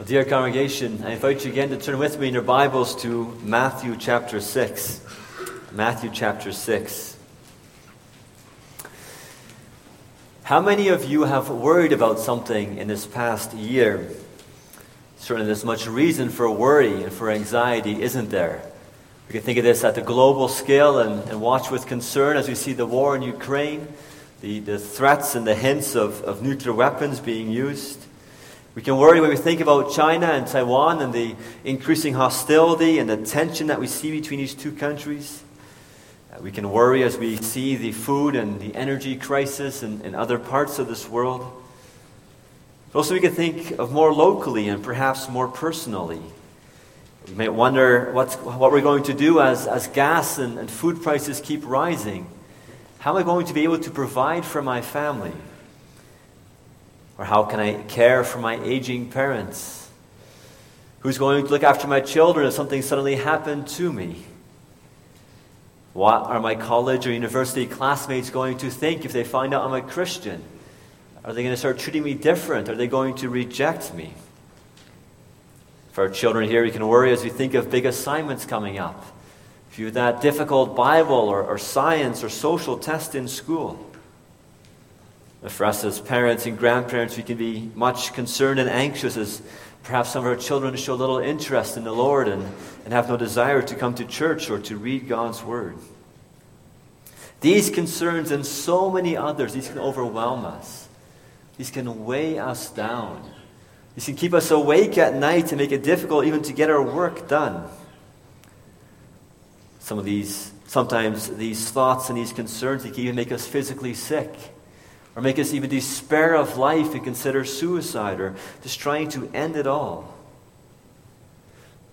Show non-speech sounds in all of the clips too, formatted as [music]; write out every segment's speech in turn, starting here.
Well, dear congregation, I invite you again to turn with me in your Bibles to Matthew chapter 6. Matthew chapter 6. How many of you have worried about something in this past year? Certainly, there's much reason for worry and for anxiety, isn't there? We can think of this at the global scale and, and watch with concern as we see the war in Ukraine, the, the threats and the hints of, of nuclear weapons being used. We can worry when we think about China and Taiwan and the increasing hostility and the tension that we see between these two countries. Uh, we can worry as we see the food and the energy crisis in, in other parts of this world. But also, we can think of more locally and perhaps more personally. We might wonder what's, what we're going to do as, as gas and, and food prices keep rising. How am I going to be able to provide for my family? Or how can I care for my aging parents? Who's going to look after my children if something suddenly happened to me? What are my college or university classmates going to think if they find out I'm a Christian? Are they going to start treating me different? Are they going to reject me? For our children here, we can worry as we think of big assignments coming up. If you have that difficult Bible or, or science or social test in school. For us as parents and grandparents, we can be much concerned and anxious as perhaps some of our children show little interest in the Lord and, and have no desire to come to church or to read God's Word. These concerns and so many others, these can overwhelm us. These can weigh us down. These can keep us awake at night and make it difficult even to get our work done. Some of these, sometimes these thoughts and these concerns, they can even make us physically sick or make us even despair of life and consider suicide or just trying to end it all.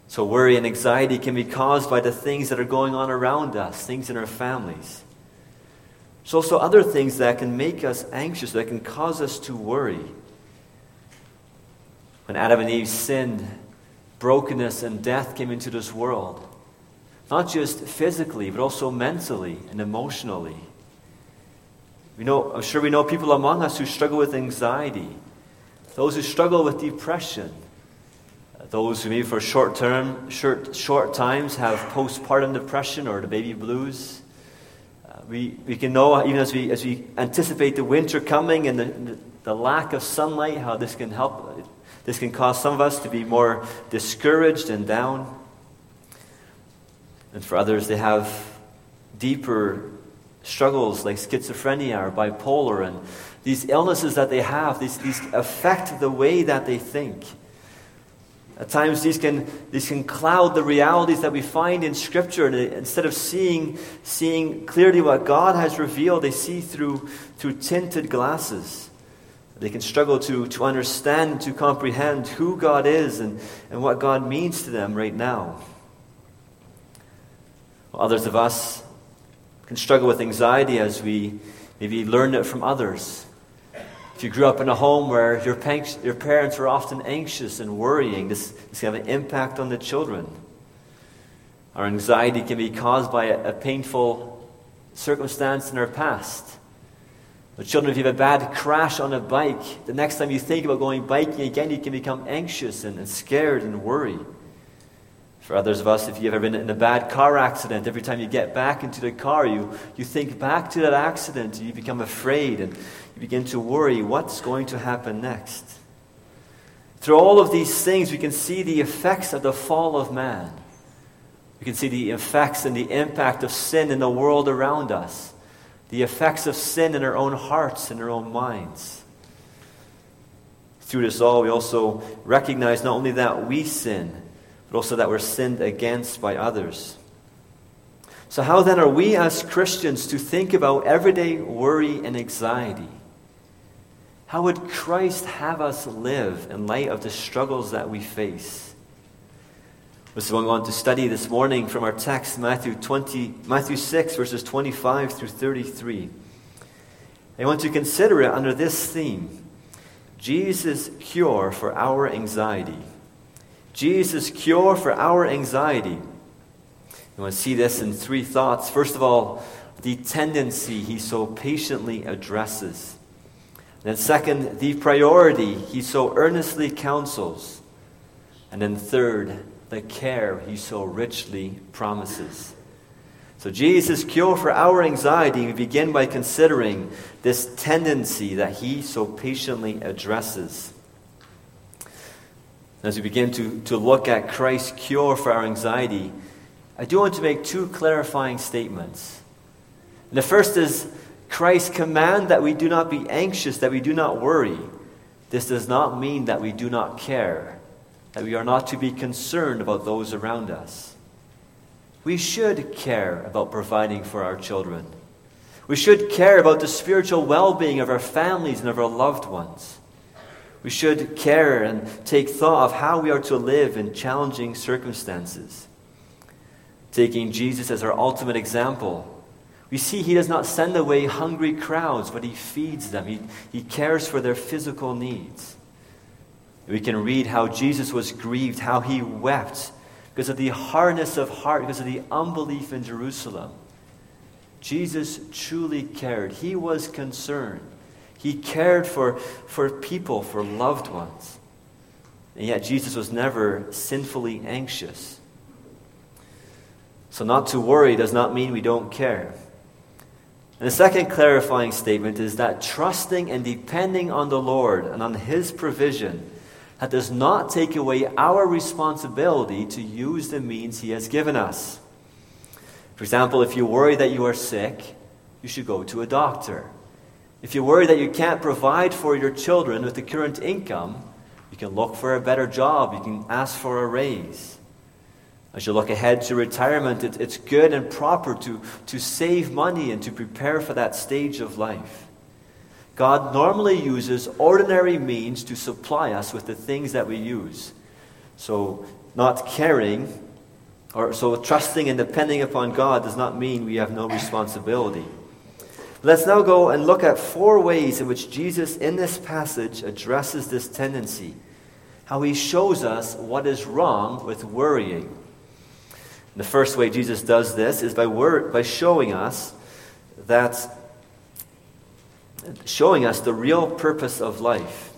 So, worry and anxiety can be caused by the things that are going on around us, things in our families. There's also other things that can make us anxious, that can cause us to worry. When Adam and Eve sinned, brokenness and death came into this world. Not just physically, but also mentally and emotionally. We know, I'm sure we know people among us who struggle with anxiety, those who struggle with depression, those who maybe for short term, short, short times have postpartum depression or the baby blues. Uh, we, we can know, even as we, as we anticipate the winter coming and the, the, the lack of sunlight, how this can help. This can cause some of us to be more discouraged and down. And for others, they have deeper struggles like schizophrenia or bipolar and these illnesses that they have, these, these affect the way that they think. At times, these can, these can cloud the realities that we find in Scripture. Instead of seeing, seeing clearly what God has revealed, they see through, through tinted glasses. They can struggle to, to understand, to comprehend who God is and, and what God means to them right now. Others of us can struggle with anxiety as we maybe learned it from others. If you grew up in a home where your, your parents were often anxious and worrying, this, this can have an impact on the children. Our anxiety can be caused by a, a painful circumstance in our past. But children, if you have a bad crash on a bike, the next time you think about going biking again, you can become anxious and, and scared and worried. For others of us, if you've ever been in a bad car accident, every time you get back into the car, you, you think back to that accident, you become afraid, and you begin to worry what's going to happen next. Through all of these things, we can see the effects of the fall of man. We can see the effects and the impact of sin in the world around us, the effects of sin in our own hearts and our own minds. Through this all, we also recognize not only that we sin, but also that we're sinned against by others. So, how then are we as Christians to think about everyday worry and anxiety? How would Christ have us live in light of the struggles that we face? This is what we want to study this morning from our text, Matthew, 20, Matthew 6, verses 25 through 33. I want to consider it under this theme Jesus' cure for our anxiety. Jesus' cure for our anxiety. You want to see this in three thoughts. First of all, the tendency he so patiently addresses. Then, second, the priority he so earnestly counsels. And then, third, the care he so richly promises. So, Jesus' cure for our anxiety, we begin by considering this tendency that he so patiently addresses. As we begin to, to look at Christ's cure for our anxiety, I do want to make two clarifying statements. The first is Christ's command that we do not be anxious, that we do not worry. This does not mean that we do not care, that we are not to be concerned about those around us. We should care about providing for our children. We should care about the spiritual well being of our families and of our loved ones. We should care and take thought of how we are to live in challenging circumstances. Taking Jesus as our ultimate example, we see he does not send away hungry crowds, but he feeds them. He, he cares for their physical needs. We can read how Jesus was grieved, how he wept because of the hardness of heart, because of the unbelief in Jerusalem. Jesus truly cared. He was concerned. He cared for, for people, for loved ones. And yet, Jesus was never sinfully anxious. So, not to worry does not mean we don't care. And the second clarifying statement is that trusting and depending on the Lord and on His provision that does not take away our responsibility to use the means He has given us. For example, if you worry that you are sick, you should go to a doctor. If you worry that you can't provide for your children with the current income, you can look for a better job, you can ask for a raise. As you look ahead to retirement, it, it's good and proper to, to save money and to prepare for that stage of life. God normally uses ordinary means to supply us with the things that we use. So, not caring, or so trusting and depending upon God does not mean we have no responsibility. Let's now go and look at four ways in which Jesus, in this passage, addresses this tendency. How he shows us what is wrong with worrying. the first way Jesus does this is by, by showing us that showing us the real purpose of life.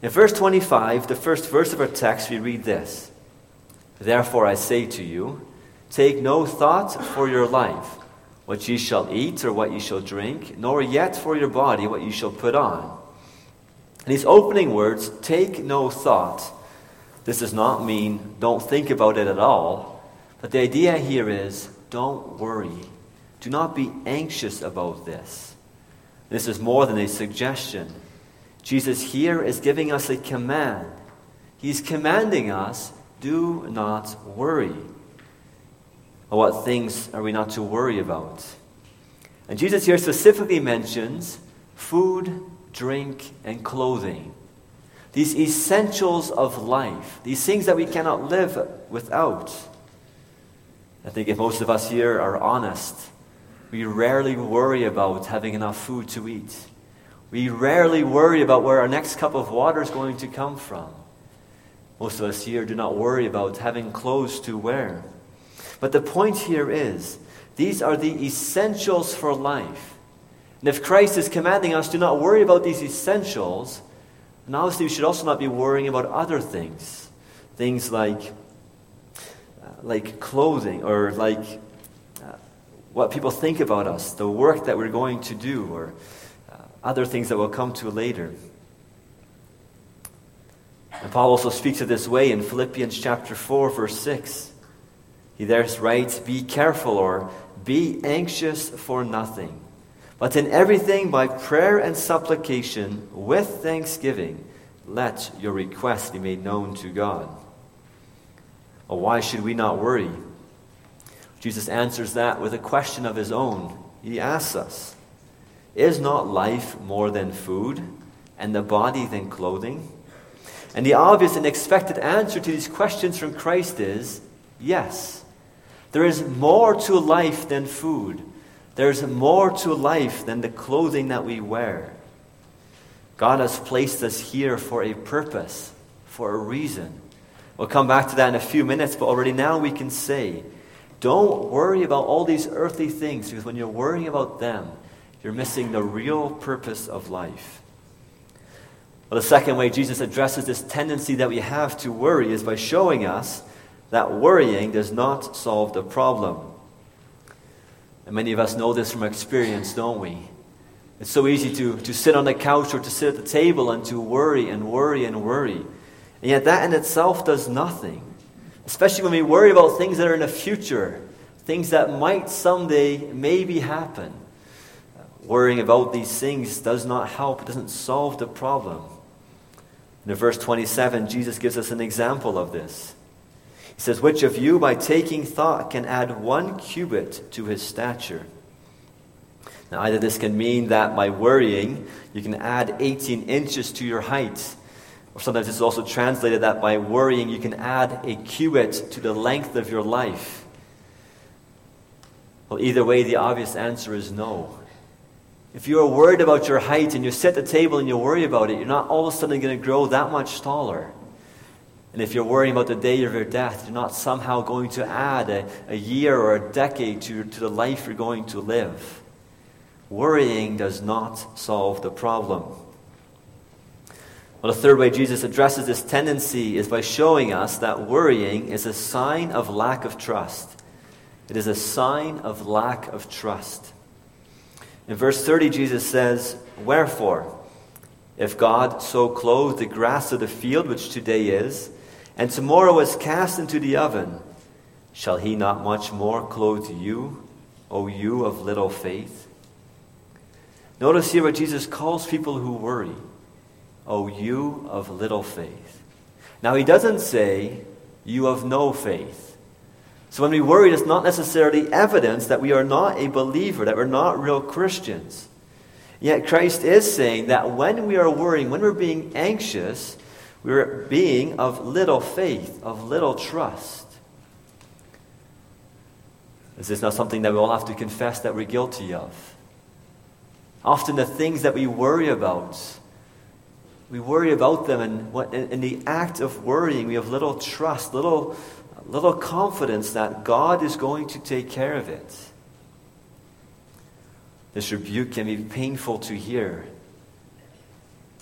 In verse 25, the first verse of our text, we read this Therefore I say to you, take no thought for your life, what ye shall eat or what ye shall drink, nor yet for your body what ye shall put on. And these opening words, take no thought, this does not mean don't think about it at all, but the idea here is don't worry. Do not be anxious about this. This is more than a suggestion. Jesus here is giving us a command. He's commanding us do not worry. What things are we not to worry about? And Jesus here specifically mentions food, drink, and clothing. These essentials of life, these things that we cannot live without. I think if most of us here are honest, we rarely worry about having enough food to eat. We rarely worry about where our next cup of water is going to come from. Most of us here do not worry about having clothes to wear. But the point here is these are the essentials for life. And if Christ is commanding us to not worry about these essentials, then obviously we should also not be worrying about other things. Things like, uh, like clothing or like what people think about us, the work that we're going to do, or uh, other things that we'll come to later. And Paul also speaks of this way in Philippians chapter 4, verse 6. He there writes, Be careful or be anxious for nothing, but in everything by prayer and supplication with thanksgiving, let your requests be made known to God. Well, why should we not worry? Jesus answers that with a question of his own. He asks us Is not life more than food, and the body than clothing? And the obvious and expected answer to these questions from Christ is yes. There is more to life than food. There's more to life than the clothing that we wear. God has placed us here for a purpose, for a reason. We'll come back to that in a few minutes, but already now we can say don't worry about all these earthly things because when you're worrying about them, you're missing the real purpose of life. Well, the second way Jesus addresses this tendency that we have to worry is by showing us that worrying does not solve the problem. And many of us know this from experience, don't we? It's so easy to, to sit on the couch or to sit at the table and to worry and worry and worry. And yet, that in itself does nothing. Especially when we worry about things that are in the future, things that might someday maybe happen. Worrying about these things does not help, it doesn't solve the problem. In verse 27, Jesus gives us an example of this. He says, Which of you, by taking thought, can add one cubit to his stature? Now, either this can mean that by worrying, you can add 18 inches to your height. Or sometimes it's also translated that by worrying, you can add a cubit to the length of your life. Well, either way, the obvious answer is no. If you are worried about your height and you set the table and you worry about it, you're not all of a sudden going to grow that much taller. And if you're worrying about the day of your death, you're not somehow going to add a, a year or a decade to, to the life you're going to live. Worrying does not solve the problem. Well, the third way Jesus addresses this tendency is by showing us that worrying is a sign of lack of trust. It is a sign of lack of trust. In verse 30, Jesus says, Wherefore, if God so clothed the grass of the field, which today is, and tomorrow is cast into the oven, shall he not much more clothe you, O you of little faith? Notice here what Jesus calls people who worry. O you of little faith. Now, he doesn't say, you of no faith. So when we worry, it's not necessarily evidence that we are not a believer, that we're not real Christians. Yet Christ is saying that when we are worrying, when we're being anxious, we're being of little faith, of little trust. Is this not something that we all have to confess that we're guilty of? Often the things that we worry about, we worry about them, and in the act of worrying, we have little trust, little, little confidence that God is going to take care of it. This rebuke can be painful to hear.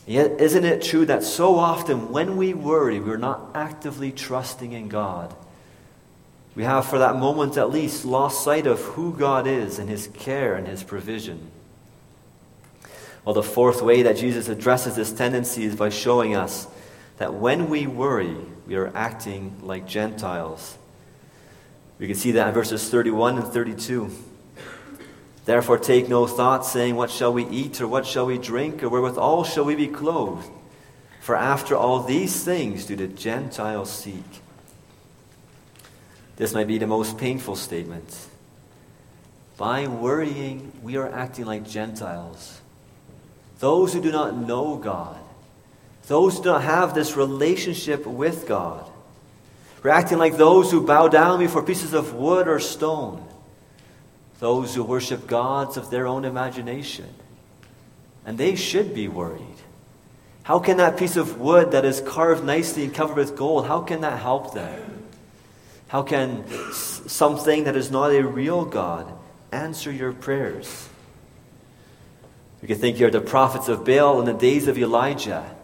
Yet, isn't it true that so often when we worry, we're not actively trusting in God? We have, for that moment at least, lost sight of who God is and His care and His provision. Well, the fourth way that Jesus addresses this tendency is by showing us that when we worry, we are acting like Gentiles. We can see that in verses 31 and 32. Therefore, take no thought, saying, What shall we eat, or what shall we drink, or wherewithal shall we be clothed? For after all these things do the Gentiles seek. This might be the most painful statement. By worrying, we are acting like Gentiles. Those who do not know God, those who do not have this relationship with God, we're acting like those who bow down before pieces of wood or stone, those who worship gods of their own imagination. And they should be worried. How can that piece of wood that is carved nicely and covered with gold, how can that help them? How can something that is not a real God answer your prayers? We can think here of the prophets of Baal in the days of Elijah.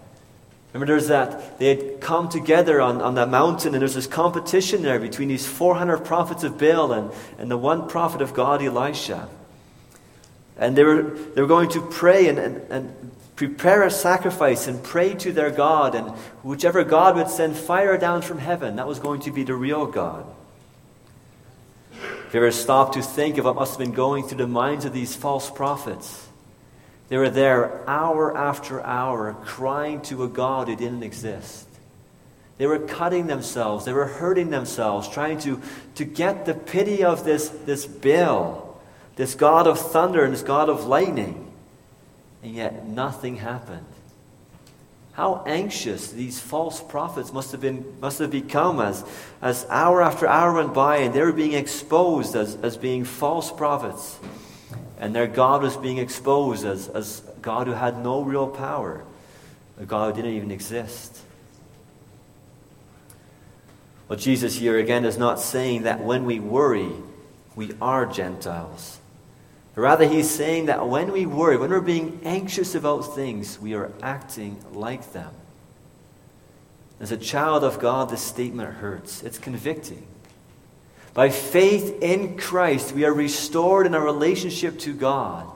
Remember, there's that they had come together on, on that mountain, and there's this competition there between these 400 prophets of Baal and, and the one prophet of God, Elisha. And they were, they were going to pray and, and, and prepare a sacrifice and pray to their God, and whichever God would send fire down from heaven, that was going to be the real God. If you ever stopped to think of what must have been going through the minds of these false prophets, they were there hour after hour crying to a God who didn't exist. They were cutting themselves, they were hurting themselves, trying to, to get the pity of this, this Baal, this God of thunder and this God of lightning. And yet nothing happened. How anxious these false prophets must have, been, must have become as, as hour after hour went by and they were being exposed as, as being false prophets. And their God was being exposed as, as God who had no real power, a God who didn't even exist. Well, Jesus here again is not saying that when we worry, we are Gentiles. Rather, he's saying that when we worry, when we're being anxious about things, we are acting like them. As a child of God, this statement hurts. It's convicting. By faith in Christ, we are restored in our relationship to God.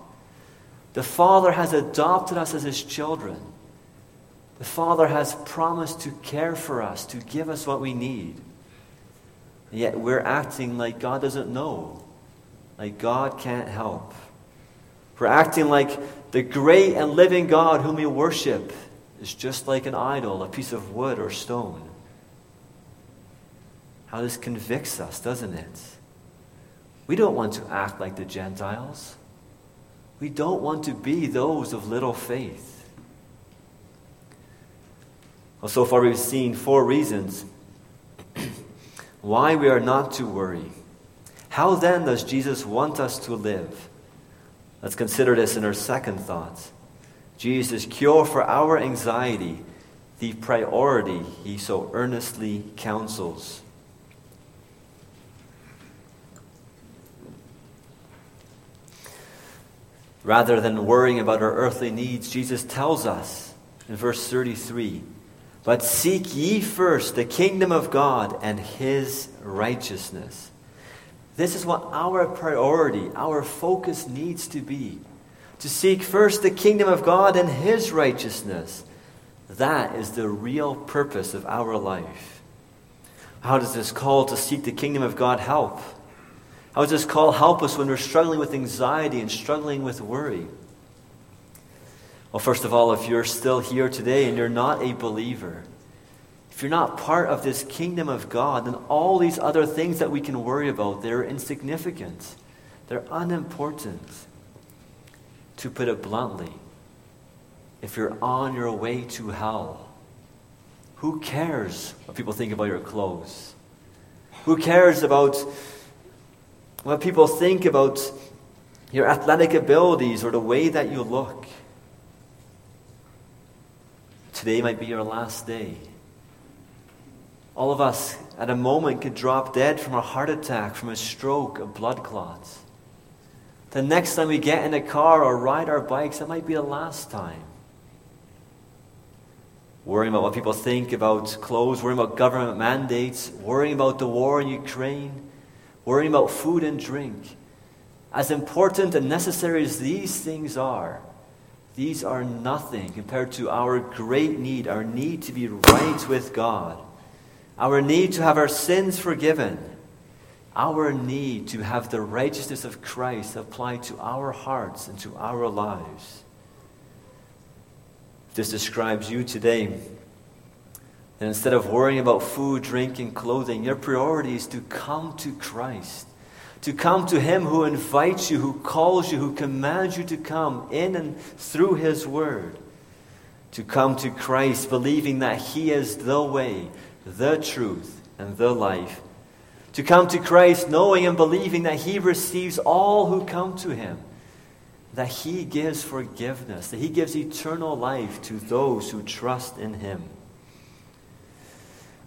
The Father has adopted us as His children. The Father has promised to care for us, to give us what we need. And yet we're acting like God doesn't know, like God can't help. We're acting like the great and living God whom we worship is just like an idol, a piece of wood or stone. How this convicts us, doesn't it? We don't want to act like the Gentiles. We don't want to be those of little faith. Well, so far we've seen four reasons [clears throat] why we are not to worry. How then does Jesus want us to live? Let's consider this in our second thought. Jesus' cure for our anxiety, the priority he so earnestly counsels. Rather than worrying about our earthly needs, Jesus tells us in verse 33 But seek ye first the kingdom of God and his righteousness. This is what our priority, our focus needs to be to seek first the kingdom of God and his righteousness. That is the real purpose of our life. How does this call to seek the kingdom of God help? How does this call help us when we're struggling with anxiety and struggling with worry? Well, first of all, if you're still here today and you're not a believer, if you're not part of this kingdom of God, then all these other things that we can worry about, they're insignificant. They're unimportant. To put it bluntly, if you're on your way to hell, who cares what people think about your clothes? Who cares about what people think about your athletic abilities or the way that you look. Today might be your last day. All of us at a moment could drop dead from a heart attack, from a stroke, a blood clot. The next time we get in a car or ride our bikes, that might be the last time. Worrying about what people think about clothes, worrying about government mandates, worrying about the war in Ukraine, worrying about food and drink. As important and necessary as these things are, these are nothing compared to our great need, our need to be right with God, our need to have our sins forgiven, our need to have the righteousness of Christ applied to our hearts and to our lives. If this describes you today, and instead of worrying about food, drink, and clothing, your priority is to come to Christ. To come to Him who invites you, who calls you, who commands you to come in and through His Word. To come to Christ believing that He is the way, the truth, and the life. To come to Christ knowing and believing that He receives all who come to Him. That He gives forgiveness, that He gives eternal life to those who trust in Him.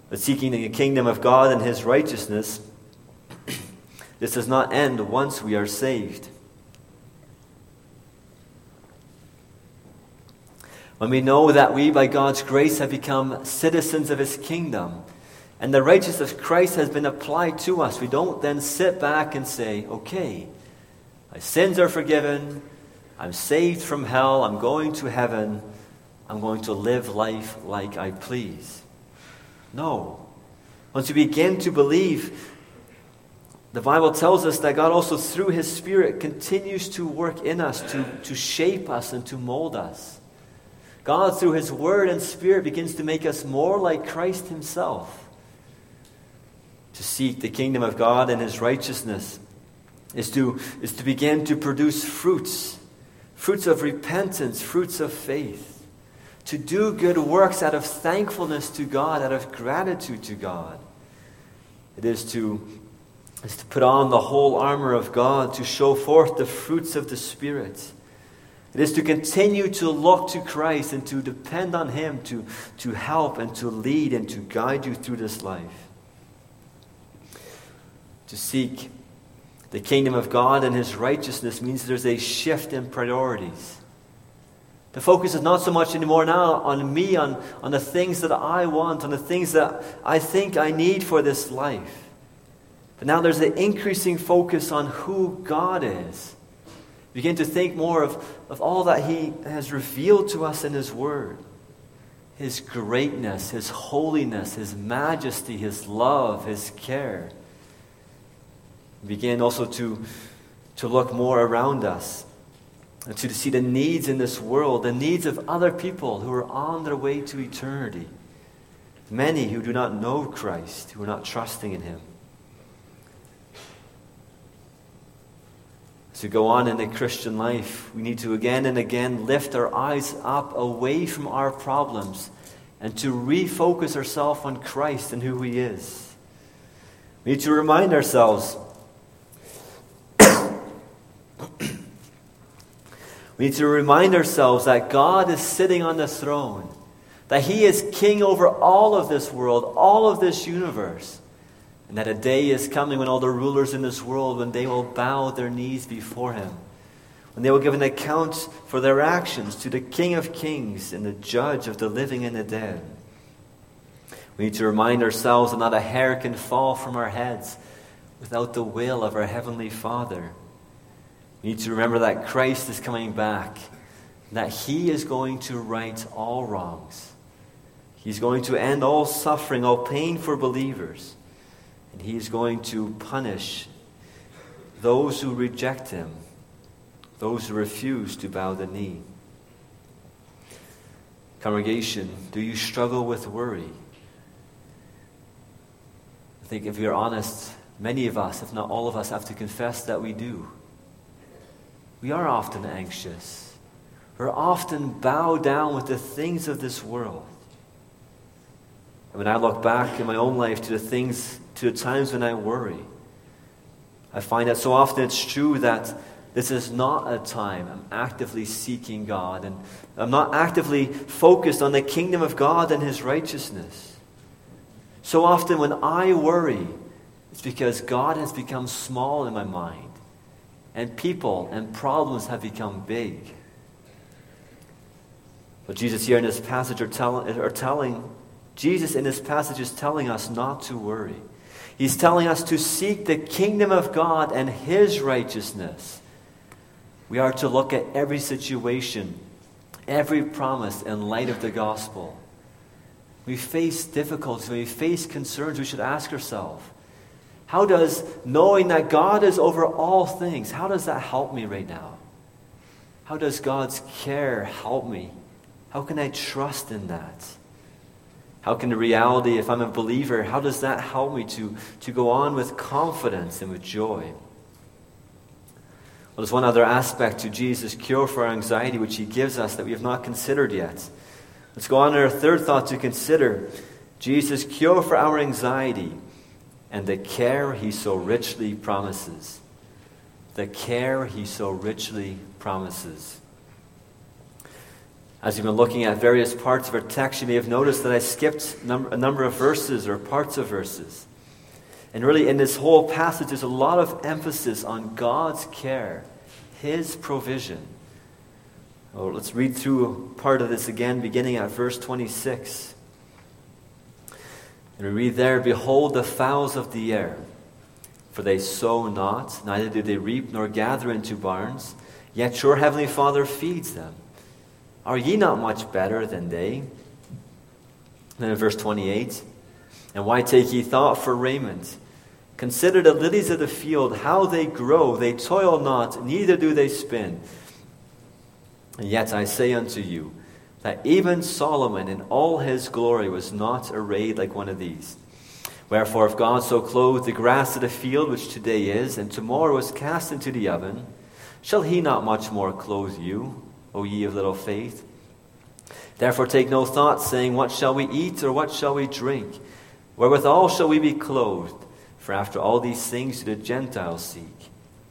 But seeking the kingdom of God and his righteousness, this does not end once we are saved. When we know that we, by God's grace, have become citizens of his kingdom, and the righteousness of Christ has been applied to us, we don't then sit back and say, okay, my sins are forgiven, I'm saved from hell, I'm going to heaven, I'm going to live life like I please. No. Once you begin to believe, the Bible tells us that God also, through His Spirit, continues to work in us, to, to shape us, and to mold us. God, through His Word and Spirit, begins to make us more like Christ Himself. To seek the kingdom of God and His righteousness is to, is to begin to produce fruits fruits of repentance, fruits of faith to do good works out of thankfulness to God, out of gratitude to God. It is to, is to put on the whole armor of God, to show forth the fruits of the Spirit. It is to continue to look to Christ and to depend on Him to, to help and to lead and to guide you through this life. To seek The kingdom of God and his righteousness means there's a shift in priorities. The focus is not so much anymore now on me, on, on the things that I want, on the things that I think I need for this life. But now there's an increasing focus on who God is. Begin to think more of, of all that He has revealed to us in His Word His greatness, His holiness, His majesty, His love, His care. Begin also to, to look more around us and to see the needs in this world, the needs of other people who are on their way to eternity. Many who do not know Christ, who are not trusting in Him. To go on in the Christian life, we need to again and again lift our eyes up away from our problems and to refocus ourselves on Christ and who He is. We need to remind ourselves We need to remind ourselves that God is sitting on the throne, that He is king over all of this world, all of this universe, and that a day is coming when all the rulers in this world, when they will bow their knees before Him, when they will give an account for their actions to the King of Kings and the Judge of the living and the dead. We need to remind ourselves that not a hair can fall from our heads without the will of our Heavenly Father. We need to remember that Christ is coming back, that He is going to right all wrongs. He's going to end all suffering, all pain for believers. And He is going to punish those who reject Him, those who refuse to bow the knee. Congregation, do you struggle with worry? I think if you're honest, many of us, if not all of us, have to confess that we do. We are often anxious. We're often bowed down with the things of this world. And when I look back in my own life to the things, to the times when I worry, I find that so often it's true that this is not a time I'm actively seeking God and I'm not actively focused on the kingdom of God and His righteousness. So often when I worry, it's because God has become small in my mind and people and problems have become big. But Jesus here in this passage are, tell, are telling, Jesus in this passage is telling us not to worry. He's telling us to seek the kingdom of God and His righteousness. We are to look at every situation, every promise in light of the gospel. We face difficulties, we face concerns, we should ask ourselves how does knowing that God is over all things, how does that help me right now? How does God's care help me? How can I trust in that? How can the reality, if I'm a believer, how does that help me to, to go on with confidence and with joy? Well, there's one other aspect to Jesus' cure for our anxiety which he gives us that we have not considered yet. Let's go on to our third thought to consider Jesus' cure for our anxiety and the care he so richly promises. The care he so richly promises. As you've been looking at various parts of our text, you may have noticed that I skipped a number of verses or parts of verses. And really, in this whole passage, there's a lot of emphasis on God's care, His provision. Well, let's read through part of this again, beginning at verse 26. And we read there, Behold the fowls of the air, for they sow not, neither do they reap nor gather into barns, yet your heavenly Father feeds them. Are ye not much better than they? Then in verse 28, And why take ye thought for raiment? Consider the lilies of the field, how they grow. They toil not, neither do they spin. And yet I say unto you, that even Solomon in all his glory was not arrayed like one of these. Wherefore, if God so clothed the grass of the field, which today is, and tomorrow is cast into the oven, shall he not much more clothe you, O ye of little faith? Therefore take no thought, saying, What shall we eat, or what shall we drink? Wherewithal shall we be clothed? For after all these things do the Gentiles seek.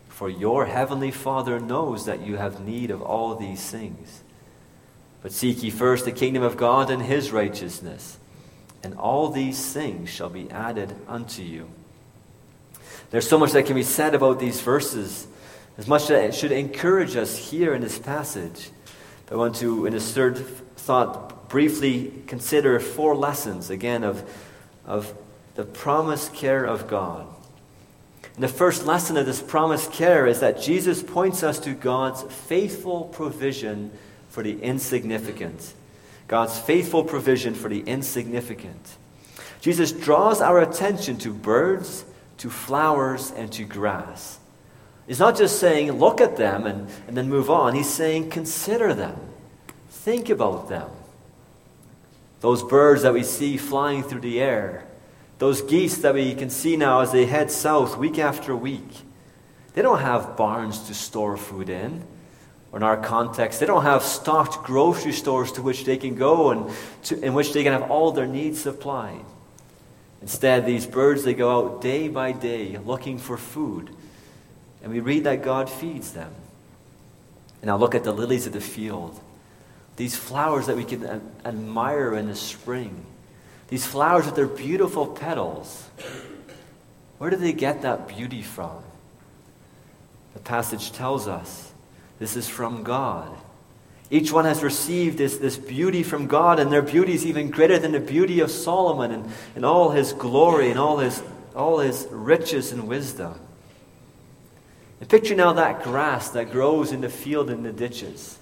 For your heavenly Father knows that you have need of all these things. But seek ye first the kingdom of God and his righteousness, and all these things shall be added unto you. There's so much that can be said about these verses, as much that it should encourage us here in this passage. I want to, in this third thought, briefly consider four lessons, again, of, of the promised care of God. And the first lesson of this promised care is that Jesus points us to God's faithful provision for the insignificant. God's faithful provision for the insignificant. Jesus draws our attention to birds to flowers and to grass. He's not just saying, look at them and, and then move on. He's saying, consider them, think about them. Those birds that we see flying through the air, those geese that we can see now as they head south week after week, they don't have barns to store food in. Or in our context, they don't have stocked grocery stores to which they can go and to, in which they can have all their needs supplied. Instead, these birds, they go out day by day looking for food. And we read that God feeds them. And now look at the lilies of the field. These flowers that we can admire in the spring. These flowers with their beautiful petals. Where do they get that beauty from? The passage tells us this is from God. Each one has received this, this beauty from God, and their beauty is even greater than the beauty of Solomon and, and all his glory and all his, all his riches and wisdom. And picture now that grass that grows in the field and the ditches.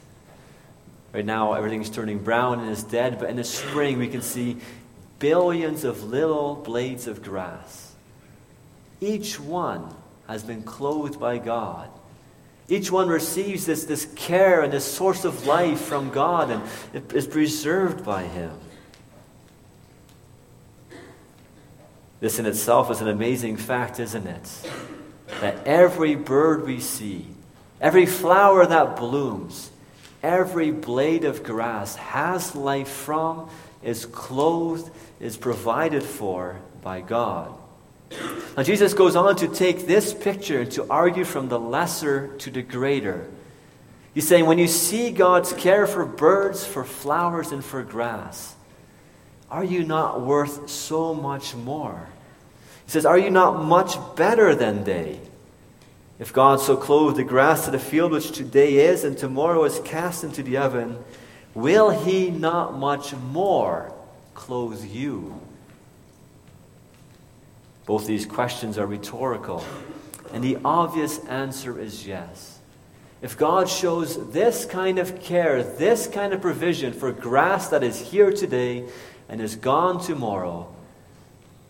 Right now, everything's turning brown and is dead, but in the spring, we can see billions of little blades of grass. Each one has been clothed by God each one receives this, this care and this source of life from God and it is preserved by Him. This in itself is an amazing fact, isn't it? That every bird we see, every flower that blooms, every blade of grass has life from, is clothed, is provided for by God. Now, Jesus goes on to take this picture and to argue from the lesser to the greater. He's saying, when you see God's care for birds, for flowers, and for grass, are you not worth so much more? He says, Are you not much better than they? If God so clothed the grass of the field, which today is and tomorrow is cast into the oven, will he not much more clothe you? Both these questions are rhetorical, and the obvious answer is yes. If God shows this kind of care, this kind of provision for grass that is here today and is gone tomorrow,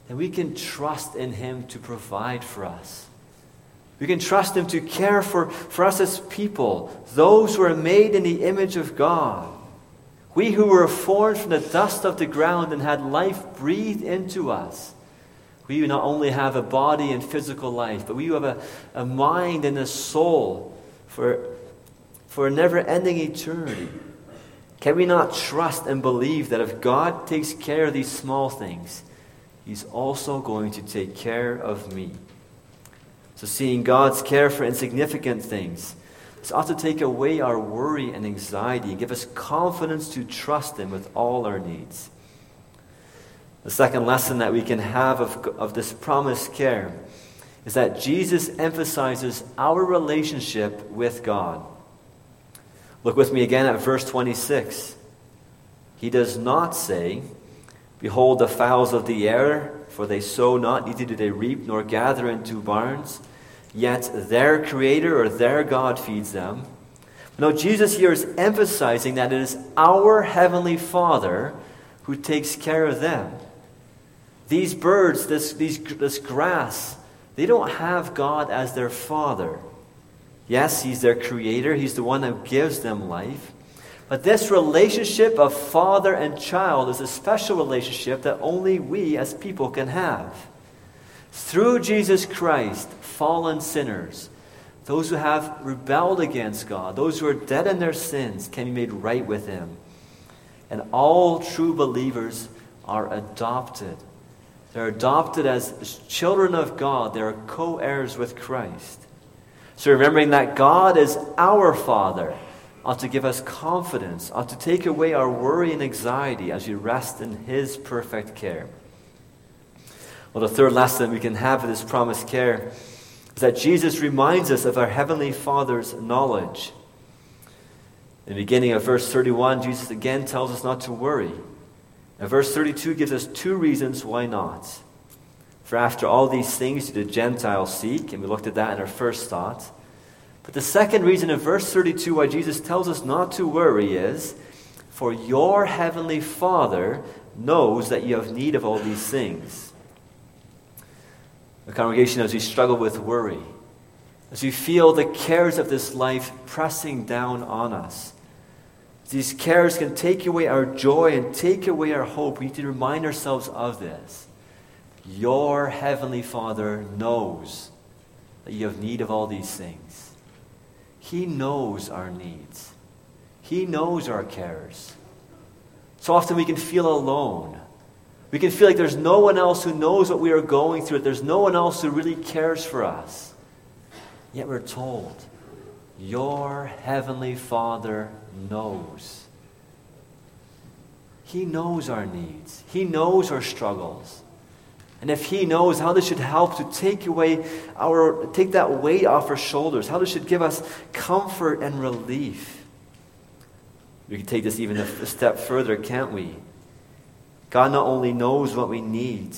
then we can trust in Him to provide for us. We can trust Him to care for, for us as people, those who are made in the image of God. We who were formed from the dust of the ground and had life breathed into us. We not only have a body and physical life, but we have a, a mind and a soul for, for a never ending eternity. Can we not trust and believe that if God takes care of these small things, He's also going to take care of me? So, seeing God's care for insignificant things, this ought to take away our worry and anxiety and give us confidence to trust Him with all our needs. The second lesson that we can have of, of this promised care is that Jesus emphasizes our relationship with God. Look with me again at verse 26. He does not say, Behold the fowls of the air, for they sow not, neither do they reap, nor gather into barns, yet their Creator or their God feeds them. No, Jesus here is emphasizing that it is our Heavenly Father who takes care of them. These birds, this, these, this grass, they don't have God as their father. Yes, He's their creator, He's the one who gives them life. But this relationship of father and child is a special relationship that only we as people can have. Through Jesus Christ, fallen sinners, those who have rebelled against God, those who are dead in their sins, can be made right with Him. And all true believers are adopted they're adopted as children of God. They're co heirs with Christ. So, remembering that God is our Father ought to give us confidence, ought to take away our worry and anxiety as we rest in His perfect care. Well, the third lesson we can have of this promised care is that Jesus reminds us of our Heavenly Father's knowledge. In the beginning of verse 31, Jesus again tells us not to worry. And verse 32 gives us two reasons why not. For after all these things do the Gentiles seek, and we looked at that in our first thought. But the second reason in verse 32 why Jesus tells us not to worry is for your heavenly Father knows that you have need of all these things. The congregation, as we struggle with worry, as we feel the cares of this life pressing down on us, these cares can take away our joy and take away our hope. We need to remind ourselves of this. Your heavenly Father knows that you have need of all these things. He knows our needs. He knows our cares. So often we can feel alone. We can feel like there's no one else who knows what we are going through. There's no one else who really cares for us. Yet we're told, Your heavenly Father knows. He knows our needs, He knows our struggles. And if He knows how this should help to take away our, take that weight off our shoulders, how this should give us comfort and relief. We can take this even a step further, can't we? God not only knows what we need,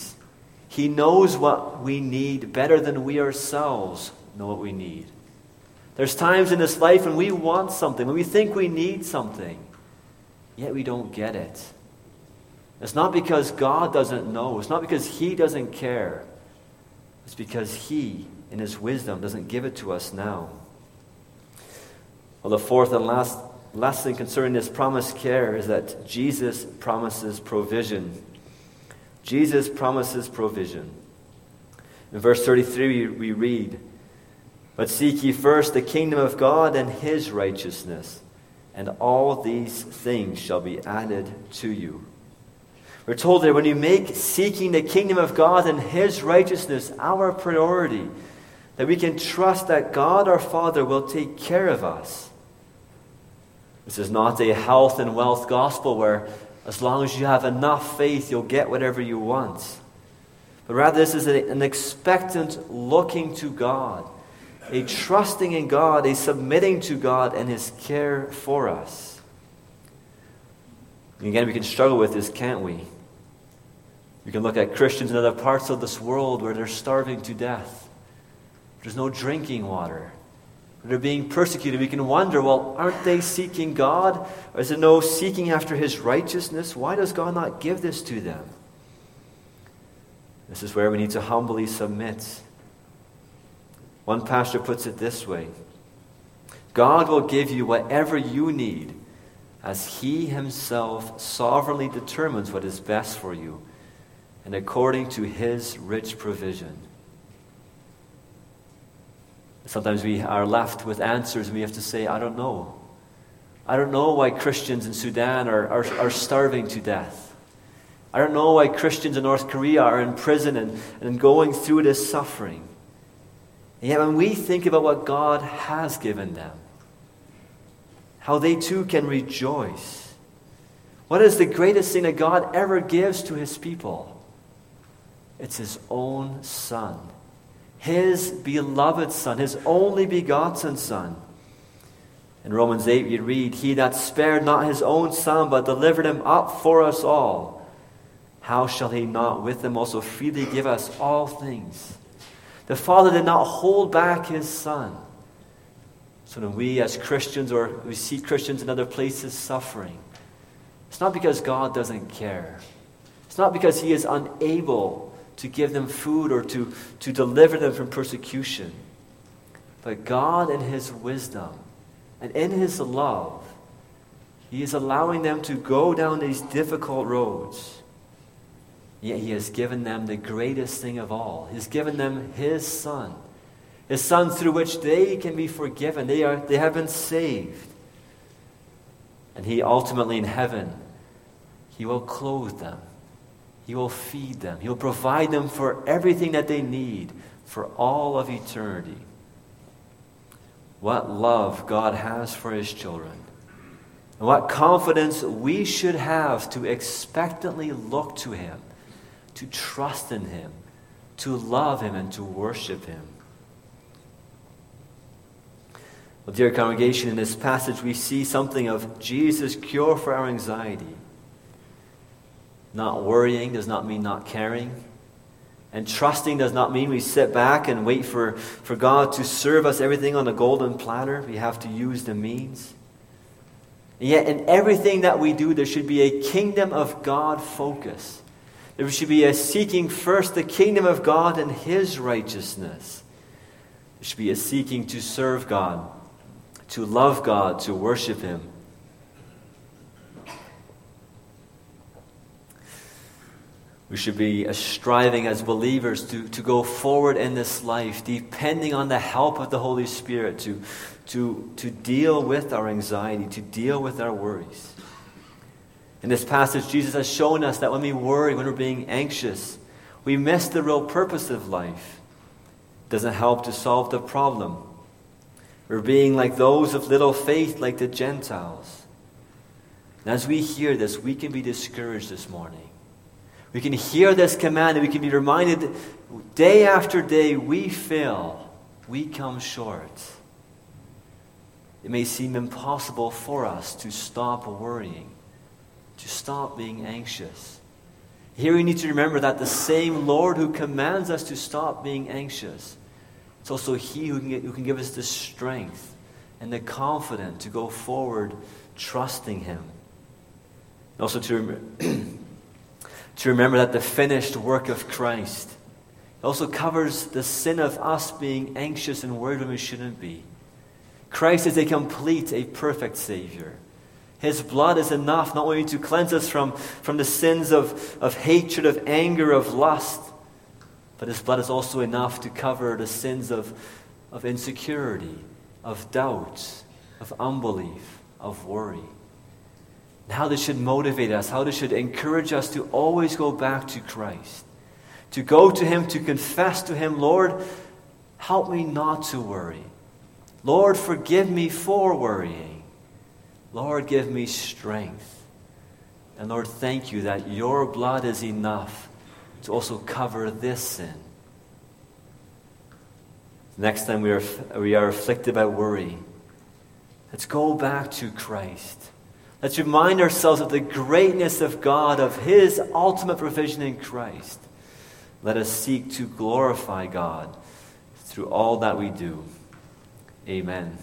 He knows what we need better than we ourselves know what we need. There's times in this life when we want something, when we think we need something, yet we don't get it. It's not because God doesn't know, it's not because He doesn't care. It's because He, in His wisdom, doesn't give it to us now. Well, the fourth and last lesson concerning this promised care is that Jesus promises provision. Jesus promises provision. In verse 33, we read, But seek ye first the kingdom of God and his righteousness, and all these things shall be added to you. We're told that when you make seeking the kingdom of God and His righteousness our priority, that we can trust that God our Father will take care of us. This is not a health and wealth gospel where as long as you have enough faith, you'll get whatever you want. But rather, this is an expectant looking to God, a trusting in God, a submitting to God and His care for us. And again, we can struggle with this, can't we? We can look at Christians in other parts of this world where they're starving to death. There's no drinking water. They're being persecuted. We can wonder, well, aren't they seeking God? Or is it no seeking after His righteousness? Why does God not give this to them? This is where we need to humbly submit. One pastor puts it this way God will give you whatever you need as He Himself sovereignly determines what is best for you and according to his rich provision. Sometimes we are left with answers and we have to say, I don't know. I don't know why Christians in Sudan are, are, are starving to death. I don't know why Christians in North Korea are in prison and, and going through this suffering. And yet, when we think about what God has given them, how they too can rejoice, what is the greatest thing that God ever gives to his people? It's his own son, his beloved son, his only begotten son. In Romans 8, you read, He that spared not his own son, but delivered him up for us all, how shall he not with him also freely give us all things? The Father did not hold back his son. So when we as Christians or we see Christians in other places suffering, it's not because God doesn't care. It's not because he is unable to give them food or to, to deliver them from persecution. But God, in His wisdom and in His love, He is allowing them to go down these difficult roads. Yet He has given them the greatest thing of all. He's given them His Son. His Son through which they can be forgiven. They, are, they have been saved. And He ultimately in heaven, He will clothe them he will feed them. He will provide them for everything that they need for all of eternity. What love God has for His children. And what confidence we should have to expectantly look to Him, to trust in Him, to love Him and to worship Him. Well, dear congregation, in this passage we see something of Jesus' cure for our anxiety. Not worrying does not mean not caring. And trusting does not mean we sit back and wait for, for God to serve us everything on a golden platter. We have to use the means. And yet, in everything that we do, there should be a kingdom of God focus. There should be a seeking first the kingdom of God and His righteousness. There should be a seeking to serve God, to love God, to worship Him. We should be striving as believers to, to go forward in this life, depending on the help of the Holy Spirit to, to, to deal with our anxiety, to deal with our worries. In this passage, Jesus has shown us that when we worry, when we're being anxious, we miss the real purpose of life. It doesn't help to solve the problem. We're being like those of little faith, like the Gentiles. And as we hear this, we can be discouraged this morning. We can hear this command and we can be reminded day after day we fail, we come short. It may seem impossible for us to stop worrying, to stop being anxious. Here we need to remember that the same Lord who commands us to stop being anxious, it's also He who can, who can give us the strength and the confidence to go forward trusting Him. Also to remember. [clears throat] to remember that the finished work of Christ also covers the sin of us being anxious and worried when we shouldn't be. Christ is a complete, a perfect Savior. His blood is enough not only to cleanse us from, from the sins of, of hatred, of anger, of lust, but His blood is also enough to cover the sins of, of insecurity, of doubt, of unbelief, of worry and how this should motivate us, how this should encourage us to always go back to Christ, to go to Him, to confess to Him, Lord, help me not to worry. Lord, forgive me for worrying. Lord, give me strength. And Lord, thank you that your blood is enough to also cover this sin. Next time we are, we are afflicted by worry, let's go back to Christ. Let's remind ourselves of the greatness of God, of His ultimate provision in Christ. Let us seek to glorify God through all that we do. Amen.